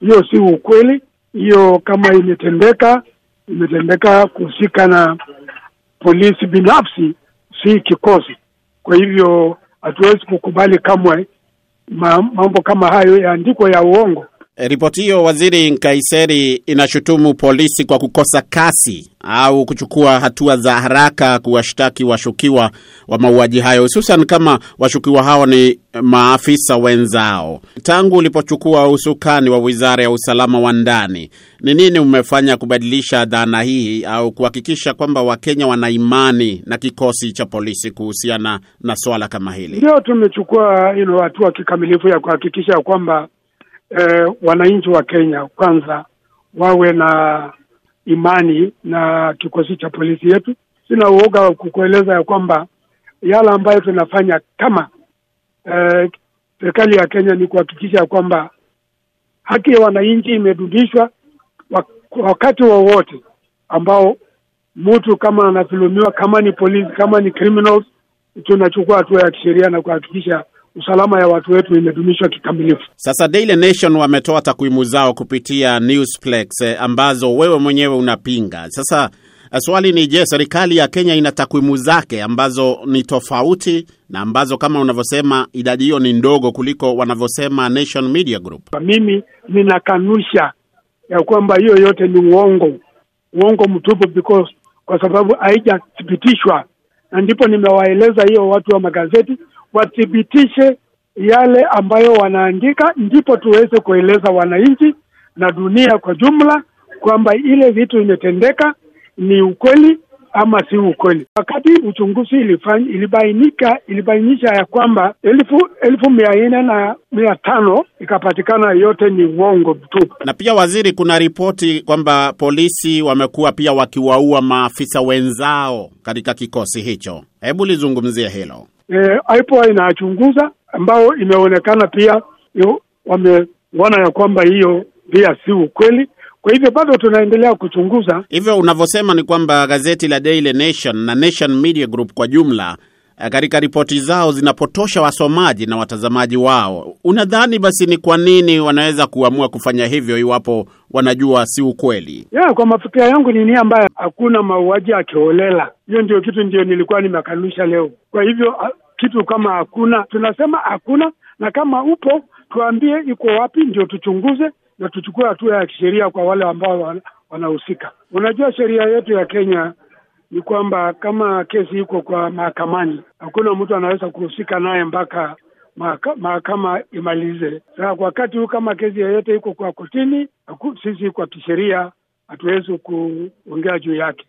Hiyo si ukweli. Hiyo kama imetendeka, imetendeka kuhusika na polisi binafsi, si kikosi. Kwa hivyo hatuwezi kukubali kamwe mambo kama hayo yaandikwa ya uongo. E, ripoti hiyo Waziri Nkaiseri inashutumu polisi kwa kukosa kasi au kuchukua hatua za haraka kuwashtaki washukiwa wa mauaji hayo, hususan kama washukiwa hao ni maafisa wenzao. Tangu ulipochukua usukani wa Wizara ya Usalama wa Ndani, ni nini umefanya kubadilisha dhana hii au kuhakikisha kwamba Wakenya wana imani na kikosi cha polisi kuhusiana na swala kama hili? Ndio tumechukua you hatua kikamilifu ya kuhakikisha kwamba eh, wananchi wa Kenya kwanza wawe na imani na kikosi cha polisi yetu. Sina uoga wa kukueleza ya kwamba yale ambayo tunafanya kama eh, serikali ya Kenya ni kuhakikisha ya kwamba haki ya wananchi imedudishwa wakati wowote wa ambao mtu kama anadhulumiwa, kama ni polisi, kama ni criminals, tunachukua hatua ya kisheria na kuhakikisha usalama ya watu wetu imedumishwa kikamilifu. Sasa Daily Nation wametoa takwimu zao kupitia Newsplex eh, ambazo wewe mwenyewe unapinga. Sasa swali ni je, serikali ya Kenya ina takwimu zake ambazo ni tofauti na ambazo kama unavyosema idadi hiyo ni ndogo kuliko wanavyosema Nation Media Group? Mimi ninakanusha ya kwamba hiyo yote ni uongo, uongo mtupu, because kwa sababu haijathibitishwa, na ndipo nimewaeleza hiyo watu wa magazeti wathibitishe yale ambayo wanaandika, ndipo tuweze kueleza wananchi na dunia kwa jumla kwamba ile vitu imetendeka ni ukweli ama si ukweli. Wakati uchunguzi ilifanya, ilibainika ilibainisha ya kwamba elfu elfu mia nne na mia tano ikapatikana yote ni uongo tu. Na pia waziri, kuna ripoti kwamba polisi wamekuwa pia wakiwaua maafisa wenzao katika kikosi hicho. Hebu lizungumzie hilo. E, IPOA inachunguza ambao imeonekana pia wameona ya kwamba hiyo pia si ukweli. Kwa hivyo bado tunaendelea kuchunguza. Hivyo unavyosema ni kwamba gazeti la Daily Nation na Nation Media Group kwa jumla katika ripoti zao zinapotosha wasomaji na watazamaji wao. Unadhani basi ni kwa nini wanaweza kuamua kufanya hivyo iwapo wanajua si ukweli? Yeah, kwa mafikira yangu ni nia ambayo hakuna mauaji ya kiholela. Hiyo ndio kitu ndio nilikuwa nimekanusha leo. Kwa hivyo kitu kama hakuna, tunasema hakuna, na kama upo tuambie iko wapi, ndio tuchunguze na tuchukue hatua ya kisheria kwa wale ambao wanahusika. Unajua sheria yetu ya Kenya ni kwamba kama kesi iko kwa mahakamani, hakuna mtu anaweza kuhusika naye mpaka mahakama imalize. Sasa kwa wakati huu kama kesi yoyote iko kwa kotini, sisi kwa kisheria hatuwezi kuongea juu yake.